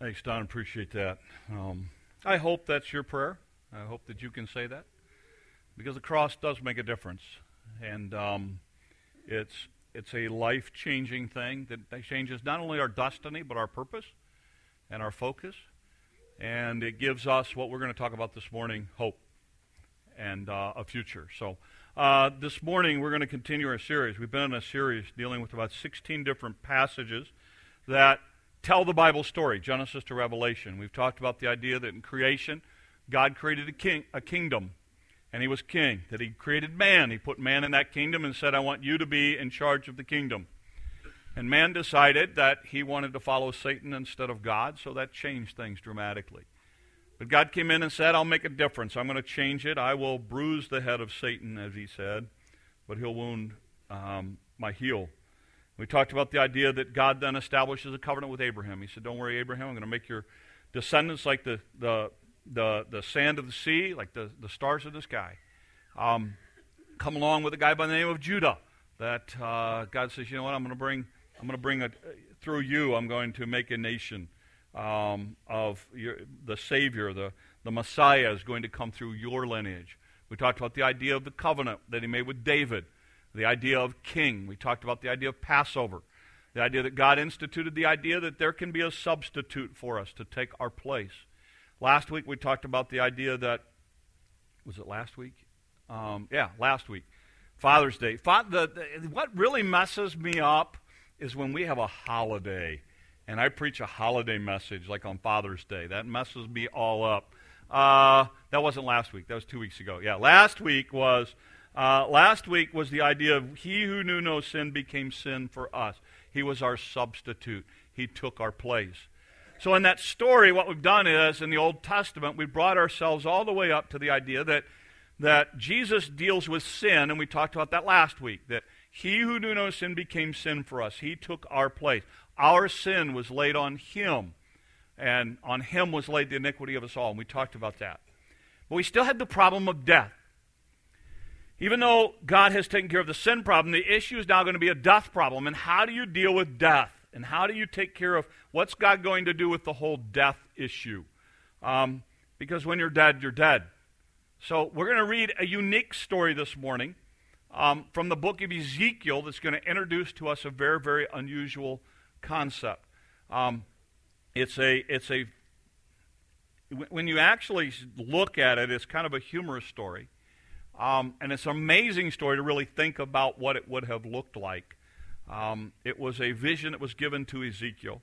Thanks, Don. Appreciate that. Um, I hope that's your prayer. I hope that you can say that because the cross does make a difference, and um, it's it's a life changing thing that changes not only our destiny but our purpose and our focus, and it gives us what we're going to talk about this morning: hope and uh, a future. So. Uh, this morning, we're going to continue our series. We've been in a series dealing with about 16 different passages that tell the Bible story, Genesis to Revelation. We've talked about the idea that in creation, God created a, king, a kingdom, and he was king. That he created man. He put man in that kingdom and said, I want you to be in charge of the kingdom. And man decided that he wanted to follow Satan instead of God, so that changed things dramatically. But God came in and said, I'll make a difference. I'm going to change it. I will bruise the head of Satan, as he said, but he'll wound um, my heel. We talked about the idea that God then establishes a covenant with Abraham. He said, Don't worry, Abraham, I'm going to make your descendants like the, the, the, the sand of the sea, like the, the stars of the sky. Um, come along with a guy by the name of Judah. That uh, God says, you know what, I'm going to bring, I'm going to bring a, through you, I'm going to make a nation um, of your, the Savior, the, the Messiah is going to come through your lineage. We talked about the idea of the covenant that he made with David the idea of king. We talked about the idea of Passover, the idea that God instituted the idea that there can be a substitute for us to take our place. Last week we talked about the idea that, was it last week? Um, yeah, last week. Father's Day. The, the, what really messes me up is when we have a holiday and I preach a holiday message like on Father's Day. That messes me all up. Uh, that wasn't last week. That was two weeks ago. Yeah, last week was uh, last week was the idea of He who knew no sin became sin for us. He was our substitute, He took our place. So, in that story, what we've done is, in the Old Testament, we've brought ourselves all the way up to the idea that, that Jesus deals with sin, and we talked about that last week, that He who knew no sin became sin for us. He took our place. Our sin was laid on Him, and on Him was laid the iniquity of us all, and we talked about that. But we still had the problem of death. Even though God has taken care of the sin problem, the issue is now going to be a death problem. And how do you deal with death? And how do you take care of what's God going to do with the whole death issue? Um, because when you're dead, you're dead. So we're going to read a unique story this morning um, from the book of Ezekiel that's going to introduce to us a very, very unusual concept. Um, it's a, it's a, when you actually look at it, it's kind of a humorous story. Um, and it's an amazing story to really think about what it would have looked like. Um, it was a vision that was given to Ezekiel.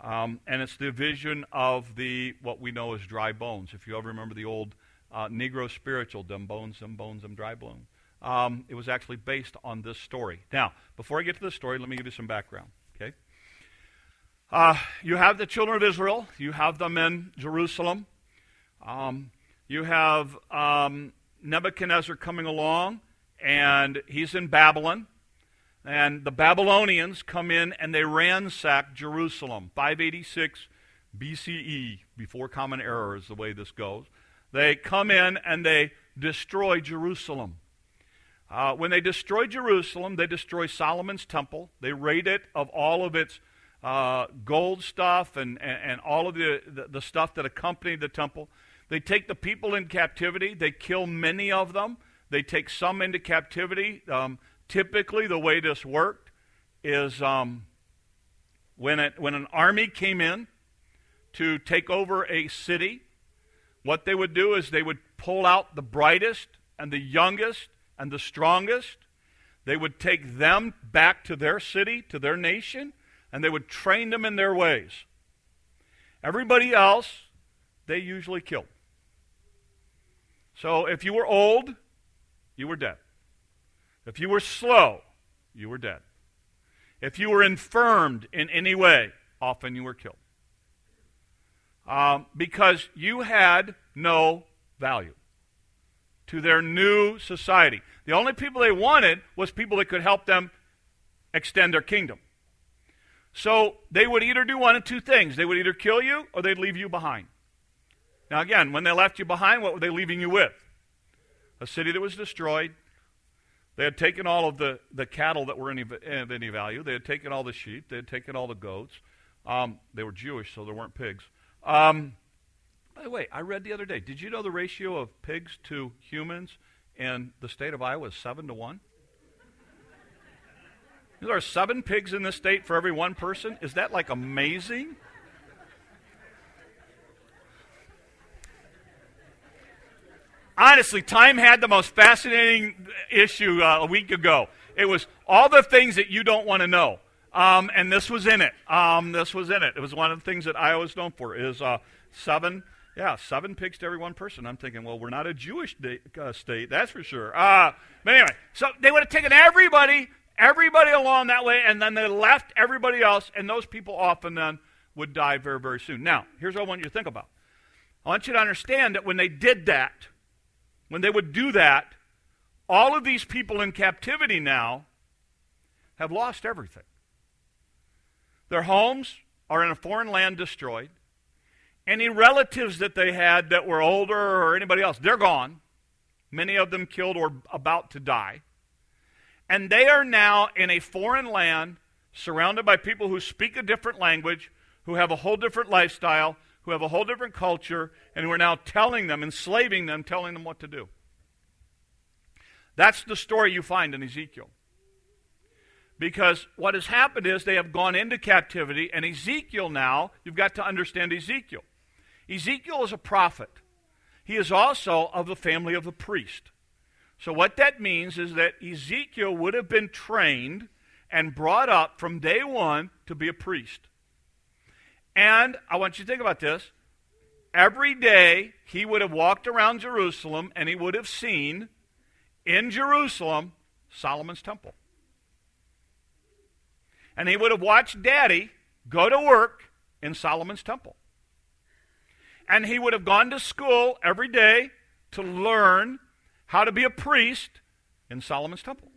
Um, and it's the vision of the what we know as dry bones. If you ever remember the old uh, Negro spiritual, "Them bones, them bones, them dry bones," um, it was actually based on this story. Now, before I get to the story, let me give you some background. Okay, uh, you have the children of Israel. You have them in Jerusalem. Um, you have um, Nebuchadnezzar coming along, and he's in Babylon. And the Babylonians come in and they ransack Jerusalem. 586 BCE, before Common Era is the way this goes. They come in and they destroy Jerusalem. Uh, when they destroy Jerusalem, they destroy Solomon's temple. They raid it of all of its uh, gold stuff and, and, and all of the, the, the, stuff that accompanied the temple. They take the people in captivity, they kill many of them, they take some into captivity. Um, typically, the way this worked is um, when, it, when an army came in to take over a city, what they would do is they would pull out the brightest and the youngest and the strongest. They would take them back to their city, to their nation, and they would train them in their ways. Everybody else, they usually killed. So if you were old, you were dead. If you were slow, you were dead. If you were infirmed in any way, often you were killed. Um, because you had no value to their new society. The only people they wanted was people that could help them extend their kingdom. So they would either do one of two things. They would either kill you or they'd leave you behind. Now, again, when they left you behind, what were they leaving you with? A city that was destroyed. They had taken all of the, the cattle that were any, of any value. They had taken all the sheep. They had taken all the goats. Um, they were Jewish, so there weren't pigs. Um, by the way, I read the other day. Did you know the ratio of pigs to humans in the state of Iowa is seven to one? There are seven pigs in this state for every one person. Is that like amazing? Honestly, Time had the most fascinating issue uh, a week ago. It was all the things that you don't want to know. Um, and this was in it. Um, this was in it. It was one of the things that I was known for is uh, seven, yeah, seven pigs to every one person. I'm thinking, well, we're not a Jewish day, uh, state, that's for sure. Uh, but anyway, so they would have taken everybody, everybody along that way, and then they left everybody else, and those people often then would die very, very soon. Now, here's what I want you to think about. I want you to understand that when they did that, when they would do that, all of these people in captivity now have lost everything. Their homes are in a foreign land destroyed. Any relatives that they had that were older or anybody else, they're gone. Many of them killed or about to die. And they are now in a foreign land surrounded by people who speak a different language, who have a whole different lifestyle, who have a whole different culture, and who are now telling them, enslaving them, telling them what to do. That's the story you find in Ezekiel. Because what has happened is they have gone into captivity, and Ezekiel now, you've got to understand Ezekiel. Ezekiel is a prophet. He is also of the family of the priest. So, what that means is that Ezekiel would have been trained and brought up from day one to be a priest. And I want you to think about this. Every day he would have walked around Jerusalem and he would have seen in Jerusalem Solomon's temple. And he would have watched daddy go to work in Solomon's temple. And he would have gone to school every day to learn how to be a priest in Solomon's temple.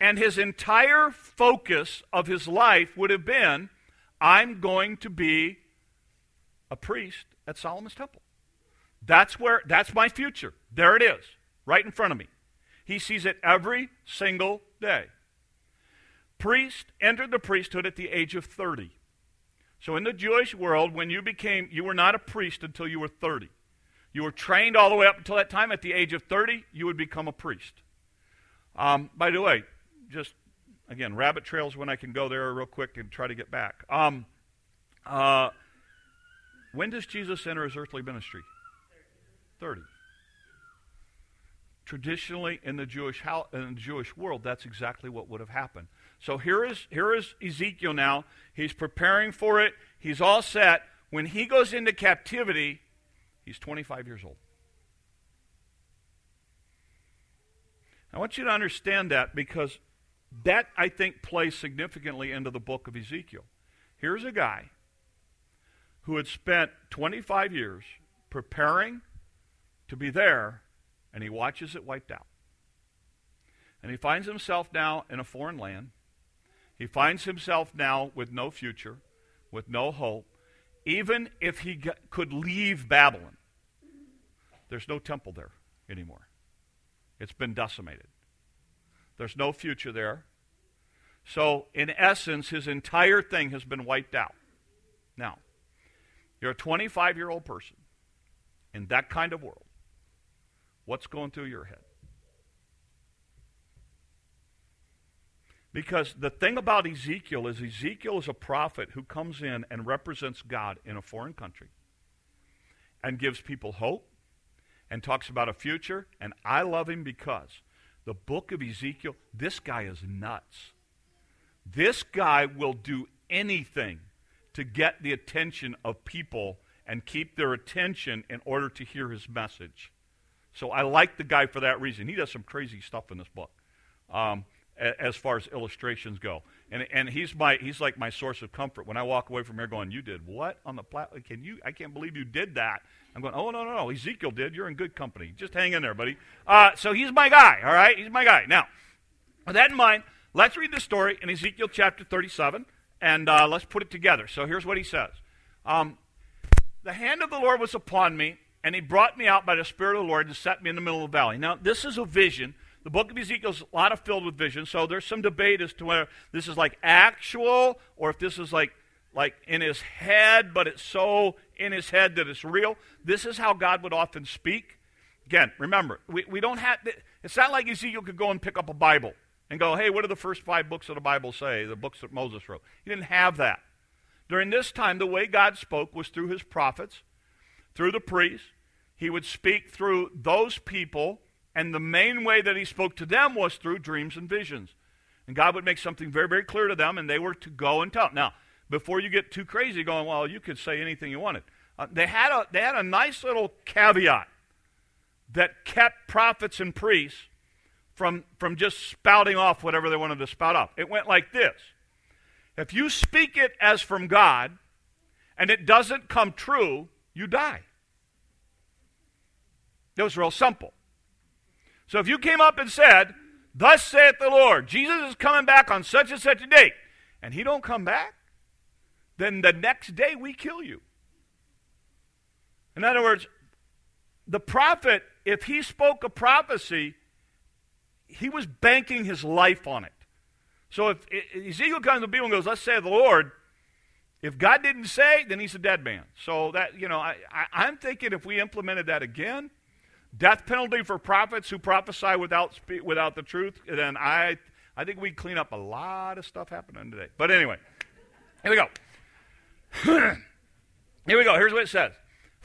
And his entire focus of his life would have been I'm going to be a priest at Solomon's temple. That's where that's my future. There it is, right in front of me. He sees it every single day priest entered the priesthood at the age of 30. So in the Jewish world, when you became, you were not a priest until you were 30. You were trained all the way up until that time. At the age of 30, you would become a priest. Um, by the way, just again, rabbit trails when I can go there real quick and try to get back. Um, uh, when does Jesus enter his earthly ministry? 30 traditionally in the Jewish in the Jewish world, that's exactly what would have happened. So here is here is Ezekiel now. He's preparing for it. He's all set. When he goes into captivity, he's 25 years old. I want you to understand that because that I think plays significantly into the book of Ezekiel. Here's a guy who had spent 25 years preparing to be there and he watches it wiped out. And he finds himself now in a foreign land. He finds himself now with no future, with no hope. Even if he could leave Babylon, there's no temple there anymore. It's been decimated. There's no future there. So, in essence, his entire thing has been wiped out. Now, you're a 25 year old person in that kind of world. What's going through your head? Because the thing about Ezekiel is Ezekiel is a prophet who comes in and represents God in a foreign country and gives people hope and talks about a future. And I love him because the book of Ezekiel, this guy is nuts. This guy will do anything to get the attention of people and keep their attention in order to hear his message. So I like the guy for that reason. He does some crazy stuff in this book, um, as far as illustrations go. And, and he's my he's like my source of comfort when I walk away from here going, "You did what on the platform? Can you? I can't believe you did that." I'm going, "Oh no no no, Ezekiel did. You're in good company. Just hang in there, buddy." Uh, so he's my guy. All right, he's my guy. Now, with that in mind, let's read the story in Ezekiel chapter 37, and uh, let's put it together. So here's what he says. Um, the hand of the Lord was upon me and he brought me out by the Spirit of the Lord and set me in the middle of the valley. Now, this is a vision. the book of Ezekiel is a lot of filled with visions, so there's some debate as to whether this is like actual or if this is like like in his head, but it's so in his head that it's real. This is how God would often speak. Again, remember, we, we don't have, it's not like Ezekiel could go and pick up a Bible and go, hey, what do the first five books of the Bible say? The books that Moses wrote. He didn't have that. During this time, the way God spoke was through his prophets, through the priests. He would speak through those people, and the main way that he spoke to them was through dreams and visions. And God would make something very, very clear to them, and they were to go and tell. Now, before you get too crazy going, well, you could say anything you wanted. Uh, they, had a, they had a nice little caveat that kept prophets and priests from, from just spouting off whatever they wanted to spout off. It went like this If you speak it as from God and it doesn't come true, you die. It was real simple. So if you came up and said, Thus saith the Lord, Jesus is coming back on such and such a date, and he don't come back, then the next day we kill you. In other words, the prophet, if he spoke a prophecy, he was banking his life on it. So if, Ezekiel comes to people and goes, Let's say the Lord, if God didn't say, then he's a dead man. So that, you know, I, I, I'm thinking if we implemented that again, death penalty for prophets who prophesy without, without the truth, then I, I think we'd clean up a lot of stuff happening today. But anyway, here we go. Here we go. Here's what it says.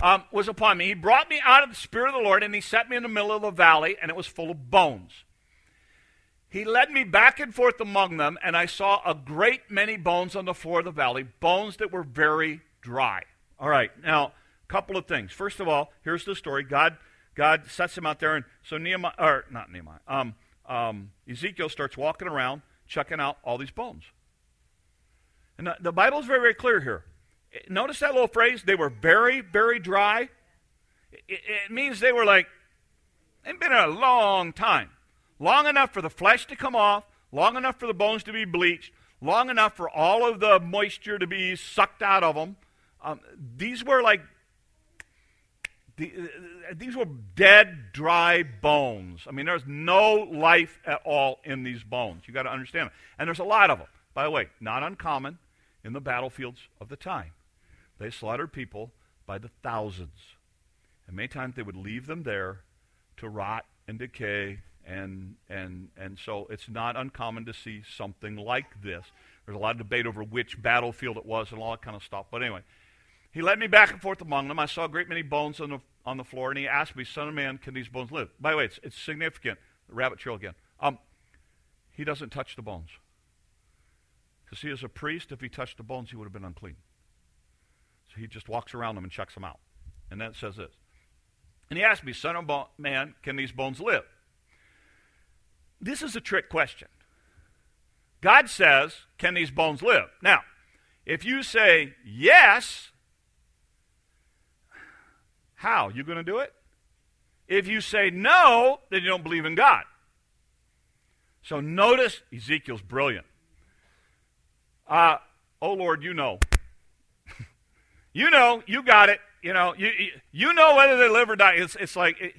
Um, was upon me. He brought me out of the Spirit of the Lord, and he set me in the middle of the valley, and it was full of bones. He led me back and forth among them, and I saw a great many bones on the floor of the valley, bones that were very dry. All right, now, a couple of things. First of all, here's the story. God, God sets him out there, and so Nehemiah, or not Nehemiah, um, um, Ezekiel starts walking around, checking out all these bones. And the, the Bible is very, very clear here. Notice that little phrase, they were very, very dry. It, it means they were like, they've been a long time. Long enough for the flesh to come off, long enough for the bones to be bleached, long enough for all of the moisture to be sucked out of them. Um, these were like, uh, these were dead, dry bones. I mean, there's no life at all in these bones. you got to understand. And there's a lot of them. By the way, not uncommon in the battlefields of the time. They slaughtered people by the thousands. And many times they would leave them there to rot and decay. And, and, and so it's not uncommon to see something like this. There's a lot of debate over which battlefield it was and all that kind of stuff. But anyway, he led me back and forth among them. I saw a great many bones on the, on the floor, and he asked me, Son of man, can these bones live? By the way, it's, it's significant. Rabbit trail again. Um, he doesn't touch the bones. Because he, is a priest, if he touched the bones, he would have been unclean. So he just walks around them and checks them out. And then it says this. And he asked me, Son of man, can these bones live? This is a trick question. God says, Can these bones live? Now, if you say yes, how? You going to do it? If you say no, then you don't believe in God. So notice Ezekiel's brilliant. Uh, oh Lord, you know. You know, you got it. You know, you, you know whether they live or die. It's, it's like, it,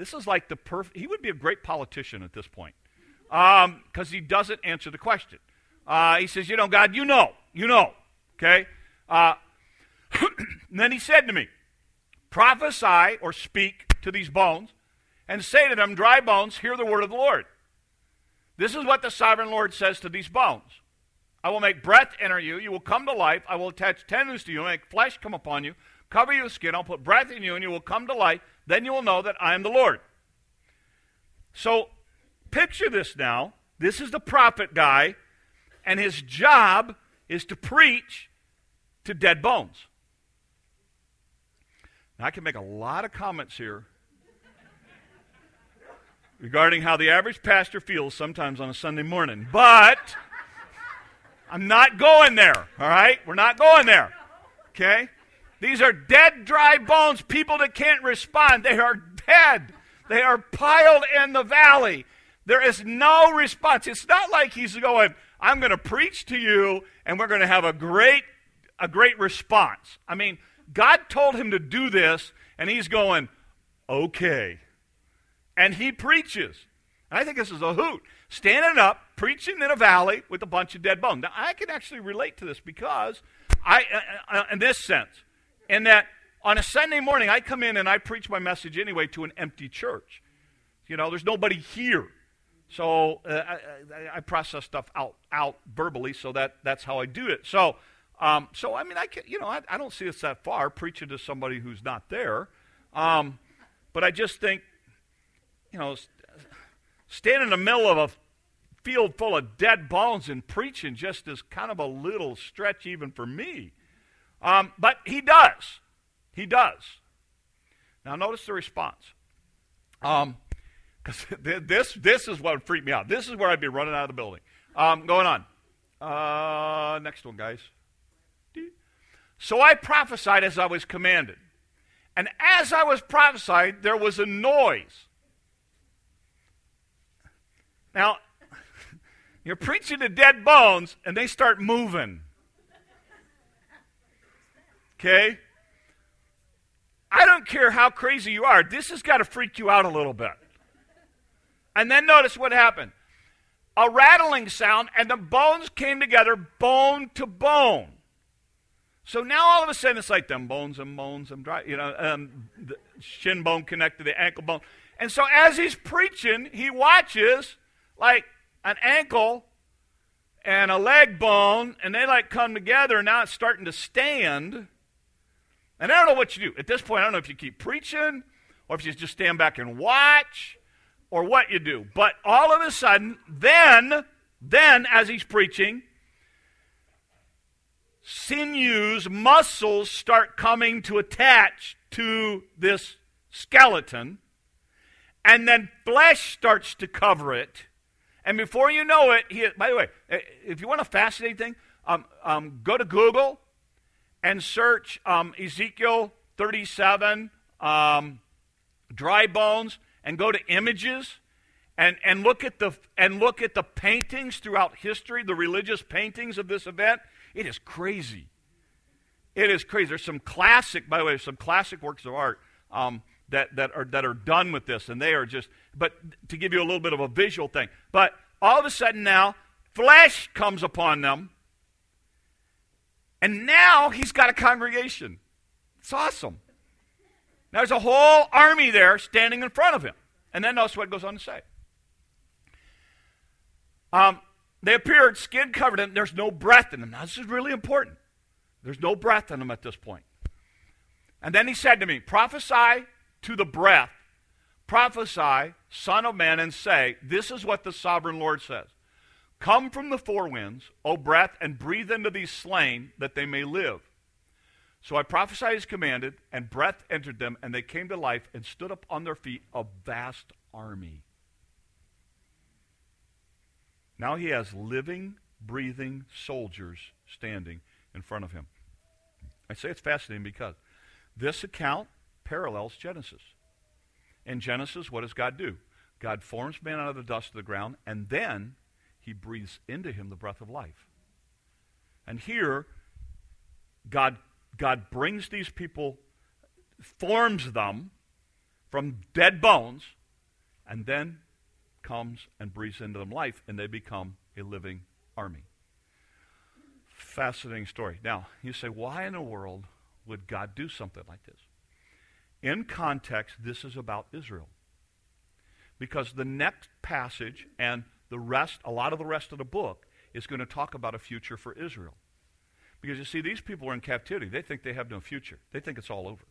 this is like the perfect, he would be a great politician at this point because um, he doesn't answer the question. Uh, he says, you know, God, you know, you know, okay? Uh, then he said to me, prophesy or speak to these bones and say to them, dry bones, hear the word of the Lord. This is what the sovereign Lord says to these bones. I will make breath enter you. You will come to life. I will attach tendons to you, make flesh come upon you, cover you with skin. I'll put breath in you, and you will come to life. Then you will know that I am the Lord. So, picture this now. This is the prophet guy, and his job is to preach to dead bones. Now, I can make a lot of comments here regarding how the average pastor feels sometimes on a Sunday morning, but. I'm not going there, all right? We're not going there, okay? These are dead, dry bones, people that can't respond. They are dead. They are piled in the valley. There is no response. It's not like he's going, I'm going to preach to you and we're going to have a great a great response. I mean, God told him to do this and he's going, "Okay." and he preaches. And I think this is a hoot. Standing up, preaching in a valley with a bunch of dead bones. Now, I can actually relate to this because I, uh, uh, in this sense, in that on a Sunday morning, I come in and I preach my message anyway to an empty church. You know, there's nobody here. So uh, I, I, process stuff out out verbally, so that that's how I do it. So, um, so I mean, I can, you know, I, I, don't see us that far preaching to somebody who's not there, um, but I just think, you know, standing in the middle of a field full of dead bones and preaching just is kind of a little stretch even for me. Um, but he does. He does. Now, notice the response. Um, because this, this is what would freak me out. This is where I'd be running out of the building. Um, going on. Uh, next one, guys. So I prophesied as I was commanded. And as I was prophesied, there was a noise. Now, you're preaching to dead bones, and they start moving. Okay? I don't care how crazy you are, this has got to freak you out a little bit. And then notice what happened a rattling sound, and the bones came together, bone to bone. So now all of a sudden it's like them bones and bones and dry, you know, um, the shin bone connected to the ankle bone. And so as he's preaching, he watches like an ankle and a leg bone, and they like come together, and now it's starting to stand. And I don't know what you do. At this point, I don't know if you keep preaching or if you just stand back and watch or what you do. But all of a sudden, then, then as he's preaching, sinews, muscles start coming to attach to this skeleton, and then flesh starts to cover it. And before you know it, he, by the way, if you want a fascinating thing, um, um, go to Google and search um, Ezekiel 37 um, dry bones and go to images and, and look at the and look at the paintings throughout history, the religious paintings of this event, it is crazy. It is crazy. There's some classic, by the way, some classic works of art um, that, that are that are done with this, and they are just. But to give you a little bit of a visual thing, but all of a sudden now, flesh comes upon them, and now he's got a congregation. It's awesome. Now There's a whole army there standing in front of him. And then notice what goes on to say. Um, they appeared skin covered, and there's no breath in them. Now, this is really important. There's no breath in them at this point. And then he said to me, Prophesy to the breath, prophesy, Son of Man, and say, This is what the sovereign Lord says. Come from the four winds, O breath, and breathe into these slain, that they may live. So I prophesied as commanded, and breath entered them, and they came to life and stood up on their feet, a vast army. Now he has living, breathing soldiers standing in front of him. I say it's fascinating because this account parallels Genesis. In Genesis, what does God do? God forms man out of the dust of the ground, and then he breathes into him the breath of life. And here, God God brings these people, forms them from dead bones, and then comes and breathes into them life, and they become a living army. Fascinating story. Now, you say, why in the world would God do something like this? In context, this is about Israel. Because the next passage and the rest, a lot of the rest of the book, is going to talk about a future for Israel. Because you see, these people are in captivity. They think they have no future, they think it's all over.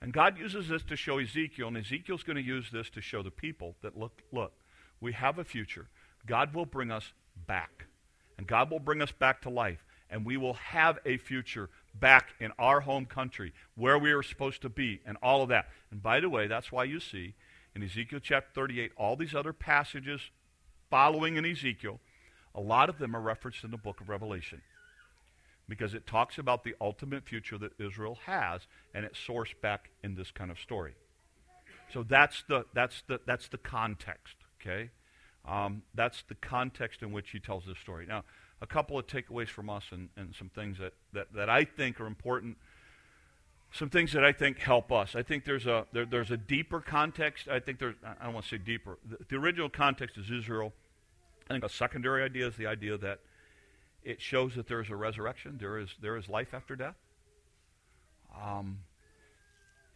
And God uses this to show Ezekiel, and Ezekiel's going to use this to show the people that look, look, we have a future. God will bring us back. And God will bring us back to life. And we will have a future back in our home country where we are supposed to be and all of that. And by the way, that's why you see in Ezekiel chapter 38 all these other passages following in Ezekiel. A lot of them are referenced in the book of Revelation because it talks about the ultimate future that Israel has, and it's sourced back in this kind of story. So that's the, that's the, that's the context, okay? Um, that's the context in which he tells this story. Now, a couple of takeaways from us and, and some things that, that, that I think are important some things that I think help us. I think there's a there, there's a deeper context. I think there's I don't want to say deeper. The, the, original context is Israel. I think a secondary idea is the idea that it shows that there is a resurrection. There is there is life after death. Um,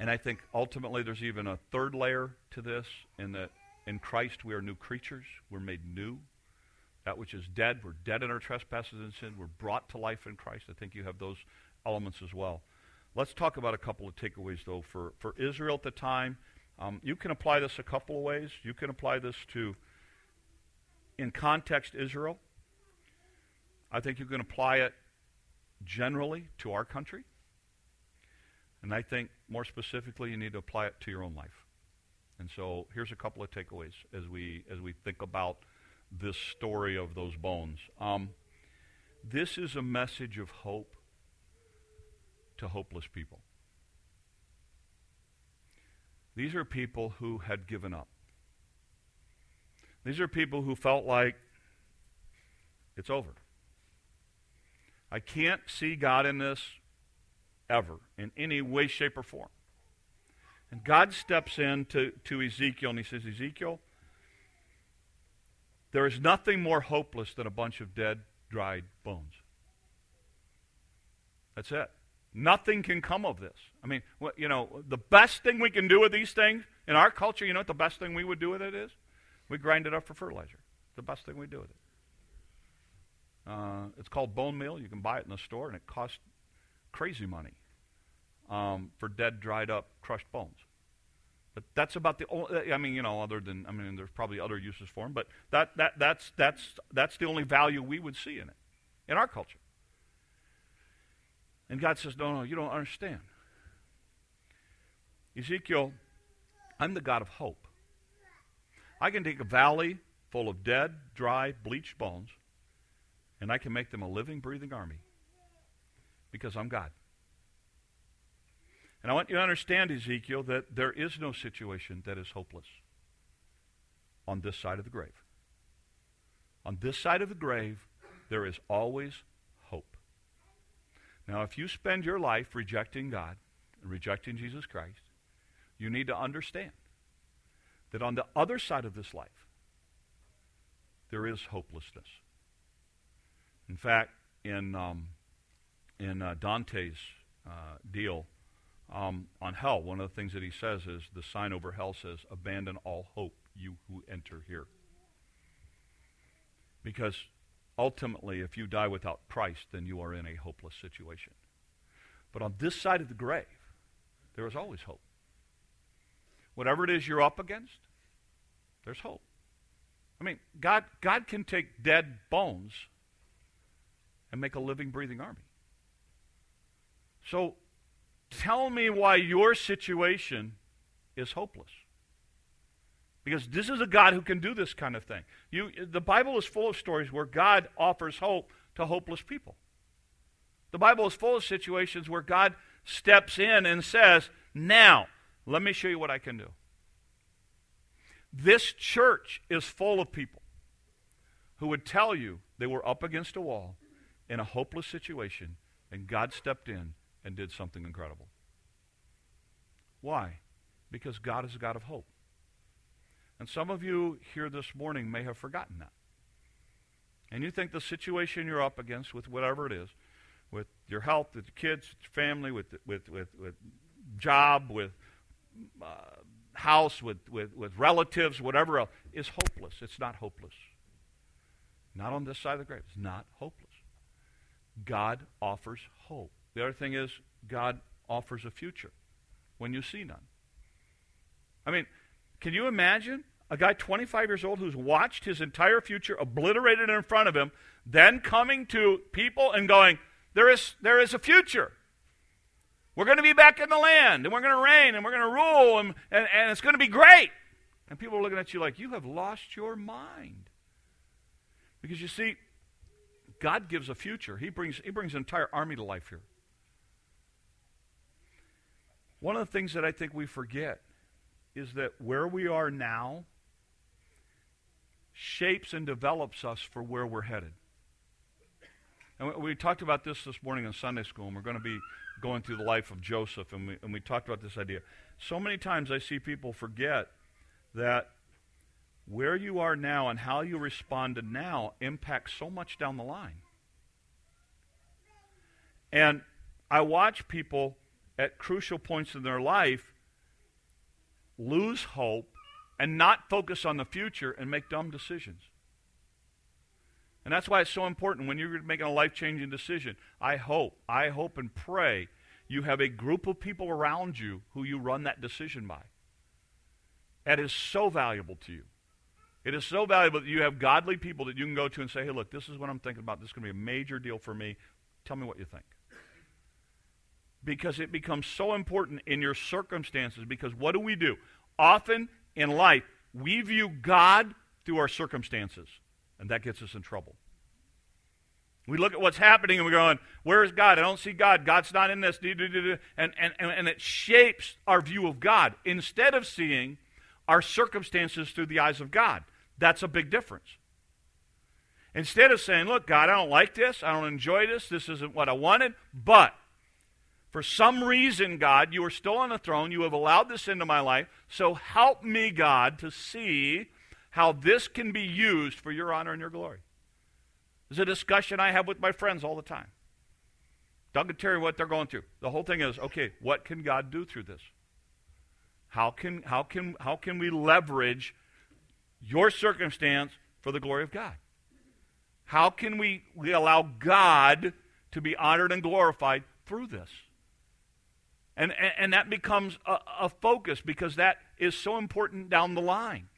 and I think ultimately there's even a third layer to this in that in Christ we are new creatures. We're made new. That which is dead, we're dead in our trespasses and sin. We're brought to life in Christ. I think you have those elements as well. Let's talk about a couple of takeaways, though, for, for Israel at the time. Um, you can apply this a couple of ways. You can apply this to, in context, Israel. I think you can apply it generally to our country. And I think more specifically, you need to apply it to your own life. And so here's a couple of takeaways as we as we think about this story of those bones. Um, this is a message of hope to hopeless people. These are people who had given up. These are people who felt like it's over. I can't see God in this ever, in any way, shape, or form. And God steps in to, to Ezekiel and he says, Ezekiel, there is nothing more hopeless than a bunch of dead, dried bones. That's it. Nothing can come of this. I mean, you know, the best thing we can do with these things in our culture, you know what the best thing we would do with it is? We grind it up for fertilizer. The best thing we do with it. Uh, it's called bone meal. You can buy it in the store, and it costs crazy money um, for dead, dried up, crushed bones. But that's about the only. I mean, you know, other than I mean, there's probably other uses for them, but that that that's that's that's the only value we would see in it, in our culture. And God says, No, no, you don't understand. Ezekiel, I'm the God of hope. I can take a valley full of dead, dry, bleached bones, and I can make them a living, breathing army because I'm God. And I want you to understand, Ezekiel, that there is no situation that is hopeless on this side of the grave. On this side of the grave, there is always now, if you spend your life rejecting God rejecting Jesus Christ, you need to understand that on the other side of this life, there is hopelessness. In fact, in, um, in uh, Dante's uh, deal um, on hell, one of the things that he says is the sign over hell says, Abandon all hope, you who enter here. Because ultimately, if you die without Christ, then you are in a hopeless situation. But on this side of the grave, there is always hope. Whatever it is you're up against, there's hope. I mean, God, God can take dead bones and make a living, breathing army. So tell me why your situation is hopeless. Because this is a God who can do this kind of thing. You, the Bible is full of stories where God offers hope to hopeless people. The Bible is full of situations where God steps in and says, Now, let me show you what I can do. This church is full of people who would tell you they were up against a wall in a hopeless situation, and God stepped in and did something incredible. Why? Because God is a God of hope. And some of you here this morning may have forgotten that. And you think the situation you're up against with whatever it is, with your health, with your kids, with your family, with, with, with, with job, with uh, house, with, with, with relatives, whatever else, is hopeless. It's not hopeless. Not on this side of the grave. It's not hopeless. God offers hope. The other thing is, God offers a future when you see none. I mean, can you imagine a guy 25 years old who's watched his entire future obliterated in front of him, then coming to people and going, There is, there is a future. We're going to be back in the land, and we're going to reign, and we're going to rule, and, and, and it's going to be great. And people are looking at you like, You have lost your mind. Because you see, God gives a future. He brings, he brings an entire army to life here. One of the things that I think we forget is that where we are now shapes and develops us for where we're headed. And we talked about this this morning in Sunday school, and we're going to be going through the life of Joseph, and we, and we talked about this idea. So many times I see people forget that where you are now and how you respond to now impacts so much down the line. And I watch people at crucial points in their life lose hope and not focus on the future and make dumb decisions. And that's why it's so important when you're making a life changing decision. I hope, I hope and pray you have a group of people around you who you run that decision by. That is so valuable to you. It is so valuable that you have godly people that you can go to and say, hey, look, this is what I'm thinking about. This is going to be a major deal for me. Tell me what you think. Because it becomes so important in your circumstances. Because what do we do? Often in life, we view God through our circumstances. And that gets us in trouble. We look at what's happening and we're going, Where is God? I don't see God. God's not in this. And, and, and it shapes our view of God instead of seeing our circumstances through the eyes of God. That's a big difference. Instead of saying, Look, God, I don't like this. I don't enjoy this. This isn't what I wanted. But for some reason, God, you are still on the throne. You have allowed this into my life. So help me, God, to see how this can be used for your honor and your glory. It's a discussion I have with my friends all the time. Doug and Terry, what they're going through. The whole thing is, okay, what can God do through this? How can, how can, how can we leverage your circumstance for the glory of God? How can we, we allow God to be honored and glorified through this? And, and, that becomes a, a focus because that is so important down the line.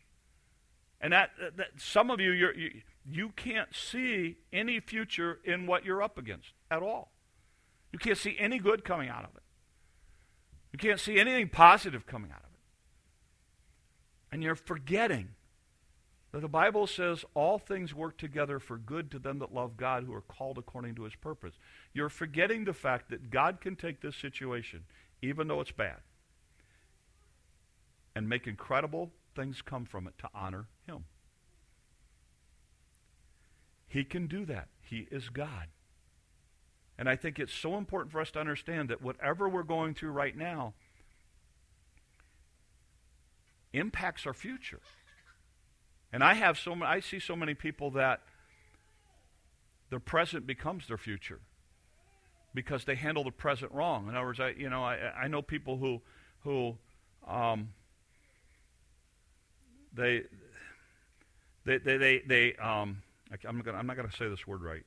And that, that some of you, you you can't see any future in what you're up against at all. You can't see any good coming out of it. You can't see anything positive coming out of it. And you're forgetting that the Bible says all things work together for good to them that love God who are called according to his purpose. You're forgetting the fact that God can take this situation, even though it's bad, and make incredible things come from it to honor him. He can do that. He is God. And I think it's so important for us to understand that whatever we're going through right now impacts our future. And I have so I see so many people that their present becomes their future because they handle the present wrong. In other words, I you know I, I know people who who um, they they they they, they um, I'm, gonna, I'm not going to say this word right.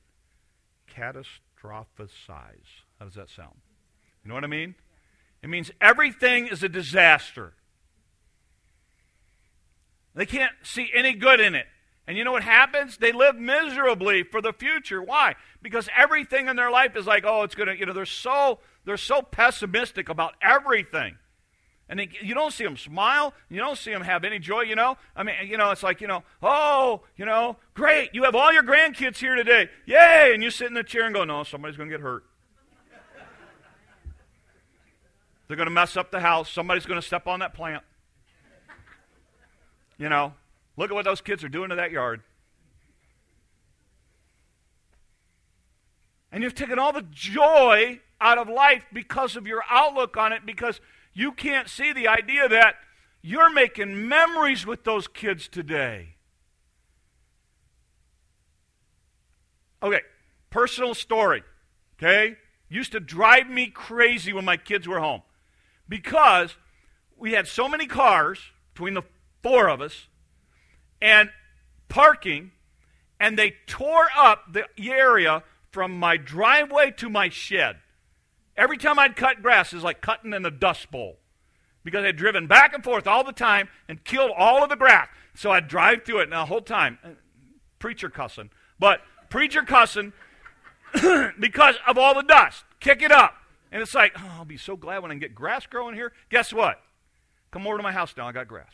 Catastrophize. How does that sound? You know what I mean? It means everything is a disaster. They can't see any good in it. And you know what happens? They live miserably for the future. Why? Because everything in their life is like, oh, it's going to, you know, they're so, they're so pessimistic about everything. And they, you don't see them smile. You don't see them have any joy, you know? I mean, you know, it's like, you know, oh, you know, great. You have all your grandkids here today. Yay. And you sit in the chair and go, no, somebody's going to get hurt. They're going to mess up the house. Somebody's going to step on that plant. You know, look at what those kids are doing to that yard. And you've taken all the joy out of life because of your outlook on it, because you can't see the idea that you're making memories with those kids today. Okay, personal story. Okay? Used to drive me crazy when my kids were home because we had so many cars between the four of us and parking, and they tore up the area from my driveway to my shed. Every time I'd cut grass, it was like cutting in a dust bowl because I'd driven back and forth all the time and killed all of the grass. So I'd drive through it the whole time. Uh, preacher cussing. But preacher cussing because of all the dust. Kick it up. And it's like, oh, I'll be so glad when I can get grass growing here. Guess what? Come over to my house now. I got grass.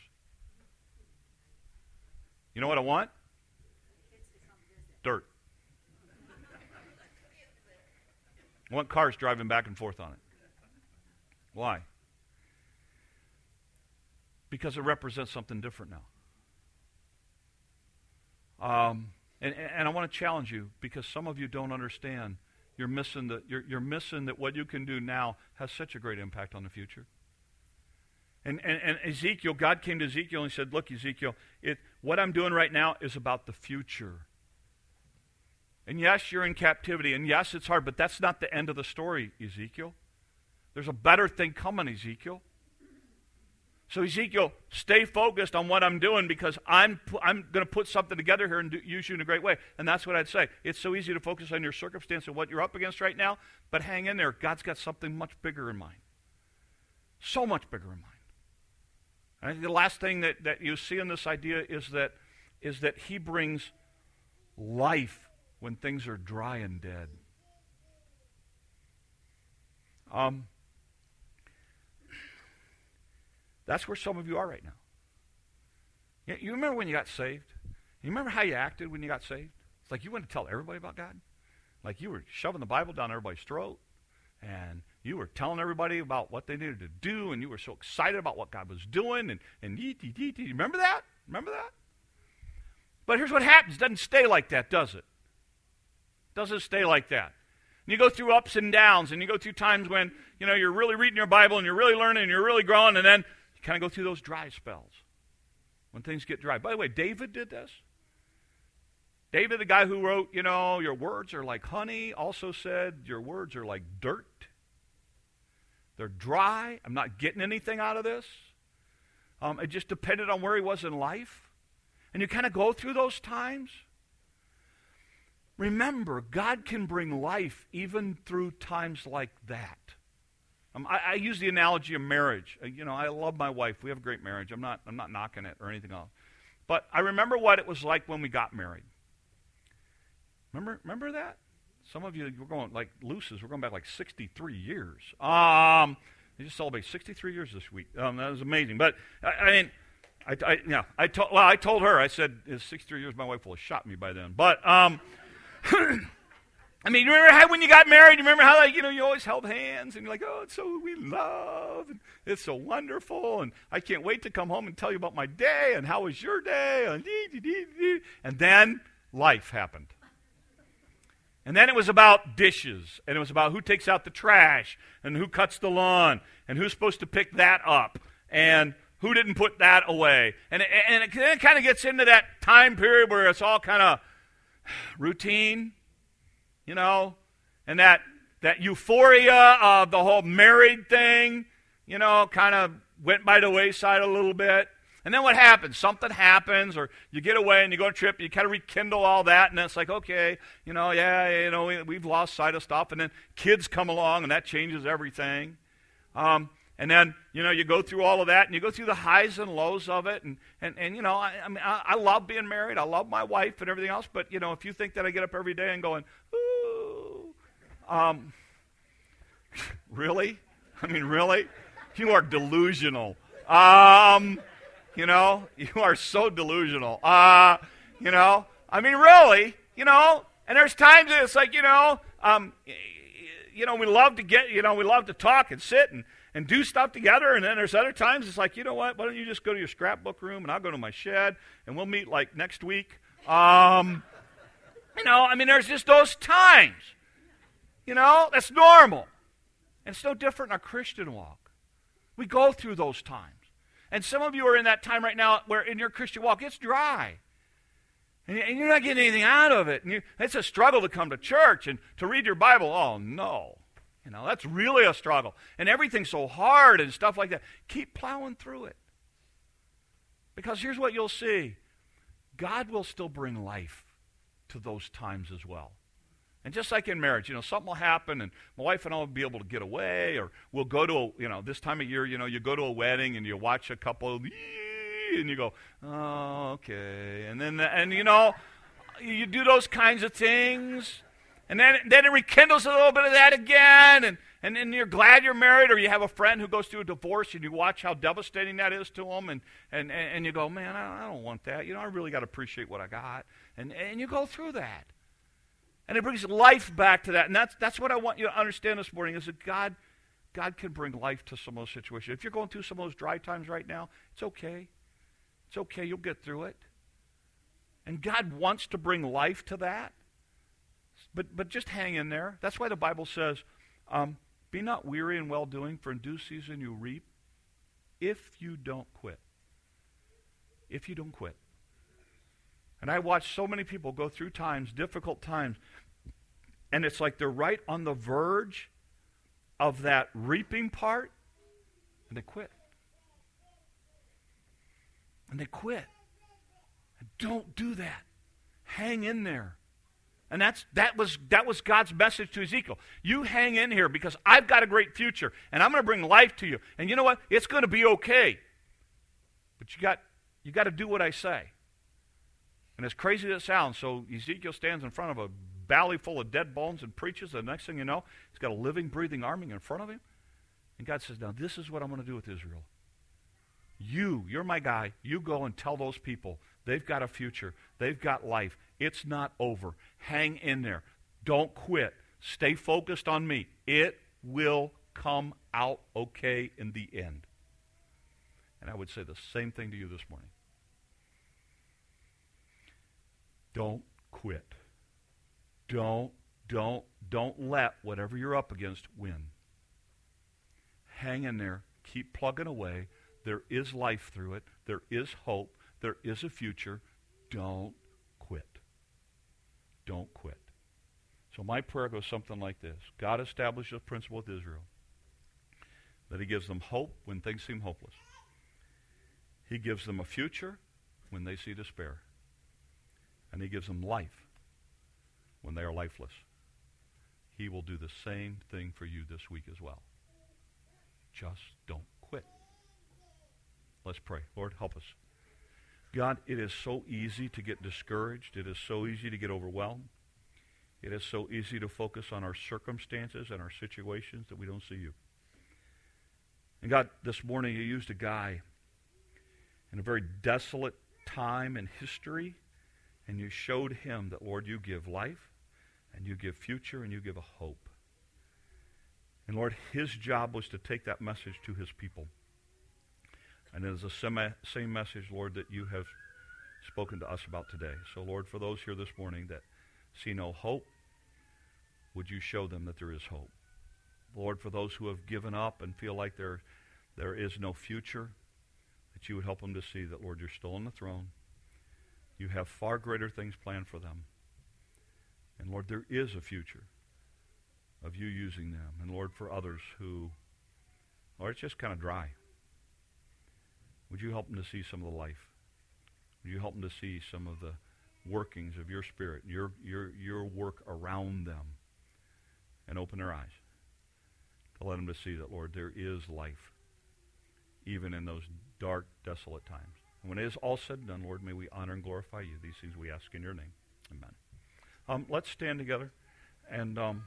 You know what I want? Dirt. I want cars driving back and forth on it. Why? Because it represents something different now. Um, And, and I want to challenge you because some of you don't understand. You're missing, the, you're, you're missing that what you can do now has such a great impact on the future. And, and, and Ezekiel, God came to Ezekiel and said, Look, Ezekiel, it, what I'm doing right now is about the future. And yes, you're in captivity. And yes, it's hard, but that's not the end of the story, Ezekiel. There's a better thing coming, Ezekiel. So, Ezekiel, stay focused on what I'm doing because I'm, I'm going to put something together here and do, use you in a great way. And that's what I'd say. It's so easy to focus on your circumstance and what you're up against right now, but hang in there. God's got something much bigger in mind. So much bigger in mind. I think the last thing that, that you see in this idea is that, is that He brings life when things are dry and dead. Um, that's where some of you are right now. You, you remember when you got saved? You remember how you acted when you got saved? It's like you went to tell everybody about God. Like you were shoving the Bible down everybody's throat, and you were telling everybody about what they needed to do, and you were so excited about what God was doing, and and yee, yee, yee, yee. remember that? Remember that? But here's what happens: it doesn't stay like that, does it? Doesn't stay like that. And you go through ups and downs, and you go through times when you know you're really reading your Bible and you're really learning and you're really growing, and then you kind of go through those dry spells when things get dry. By the way, David did this. David, the guy who wrote, you know, your words are like honey, also said your words are like dirt. They're dry. I'm not getting anything out of this. Um, it just depended on where he was in life. And you kind of go through those times. Remember, God can bring life even through times like that. Um, I, I, use the analogy of marriage. Uh, you know, I love my wife. We have a great marriage. I'm not, I'm not knocking it or anything else. But I remember what it was like when we got married. Remember, remember that? Some of you, we're going like looses. We're going back like 63 years. Um, they just celebrate 63 years this week. Um, that was amazing. But I, I mean, I, I, yeah, I told, well, I told her. I said, "It's 63 years." My wife will have shot me by then. But um, I mean, you remember how when you got married, you remember how like, you know you always held hands and you're like, oh, it's so we love and it's so wonderful and I can't wait to come home and tell you about my day and how was your day and and then life happened. And then it was about dishes and it was about who takes out the trash and who cuts the lawn and who's supposed to pick that up and who didn't put that away. And and it, it kind of gets into that time period where it's all kind of routine, you know, and that that euphoria of the whole married thing, you know, kind of went by the wayside a little bit. And then what happens? Something happens, or you get away and you go on a trip, you kind of rekindle all that, and it's like, okay, you know, yeah, you know, we, have lost sight of stuff. And then kids come along, and that changes everything. Um, and then, you know, you go through all of that and you go through the highs and lows of it. And, and, and you know, I, I mean, I, I love being married. I love my wife and everything else. But, you know, if you think that I get up every day and going, ooh, um, really? I mean, really? You are delusional. Um, you know, you are so delusional. Uh, you know, I mean, really, you know, and there's times it's like, you know, um, you know, we love to get, you know, we love to talk and sit and, and do stuff together. And then there's other times it's like, you know what? Why don't you just go to your scrapbook room and I'll go to my shed and we'll meet like next week. Um, you know, I mean, there's just those times. You know, that's normal. And it's no different in our Christian walk. We go through those times. And some of you are in that time right now where in your Christian walk it's dry. And you're not getting anything out of it. And you, it's a struggle to come to church and to read your Bible. Oh, no. You know, that's really a struggle. And everything's so hard and stuff like that. Keep plowing through it. Because here's what you'll see God will still bring life to those times as well. And just like in marriage, you know, something will happen and my wife and I will be able to get away or we'll go to, a, you know, this time of year, you know, you go to a wedding and you watch a couple and you go, oh, okay. And then, and you know, you do those kinds of things and then, then it rekindles a little bit of that again. And, and then you're glad you're married, or you have a friend who goes through a divorce and you watch how devastating that is to them. And, and, and you go, man, I don't want that. You know, I really got to appreciate what I got. And, and you go through that. And it brings life back to that. And that's, that's what I want you to understand this morning is that God, God can bring life to some of those situations. If you're going through some of those dry times right now, it's okay. It's okay. You'll get through it. And God wants to bring life to that. But, but just hang in there. That's why the Bible says, um, Be not weary in well doing, for in due season you reap if you don't quit. If you don't quit. And I watch so many people go through times, difficult times, and it's like they're right on the verge of that reaping part, and they quit. And they quit. Don't do that. Hang in there. And that's that was that was God's message to Ezekiel. You hang in here because I've got a great future and I'm going to bring life to you. And you know what? It's going to be okay. But you got you got to do what I say. And as crazy as it sounds, so Ezekiel stands in front of a valley full of dead bones and preaches. And the next thing you know, he's got a living, breathing army in front of him. And God says, Now, this is what I'm going to do with Israel. You, you're my guy. You go and tell those people they've got a future, they've got life. It's not over. Hang in there. Don't quit. Stay focused on me. It will come out okay in the end. And I would say the same thing to you this morning. Don't quit. Don't, don't, don't let whatever you're up against win. Hang in there. Keep plugging away. There is life through it. There is hope. There is a future. Don't quit. Don't quit. So my prayer goes something like this God establishes a principle with Israel that He gives them hope when things seem hopeless. He gives them a future when they see despair. And He gives them life when they are lifeless. He will do the same thing for you this week as well. Just don't quit. Let's pray. Lord, help us. God, it is so easy to get discouraged. It is so easy to get overwhelmed. It is so easy to focus on our circumstances and our situations that we don't see you. And God, this morning you used a guy in a very desolate time in history, and you showed him that, Lord, you give life, and you give future, and you give a hope. And Lord, his job was to take that message to his people. And it is the same message, Lord, that you have spoken to us about today. So, Lord, for those here this morning that see no hope, would you show them that there is hope? Lord, for those who have given up and feel like there, there is no future, that you would help them to see that, Lord, you're still on the throne. You have far greater things planned for them. And Lord, there is a future of you using them. And Lord, for others who, Lord, it's just kind of dry. Would you help them to see some of the life? Would you help them to see some of the workings of your spirit, your, your, your work around them, and open their eyes to let them to see that, Lord, there is life, even in those dark, desolate times. When it is all said and done, Lord, may we honor and glorify you. These things we ask in your name. Amen. Um, let's stand together and... Um,